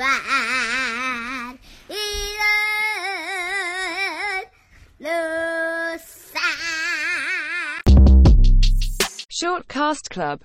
الوعد Short Cast Club.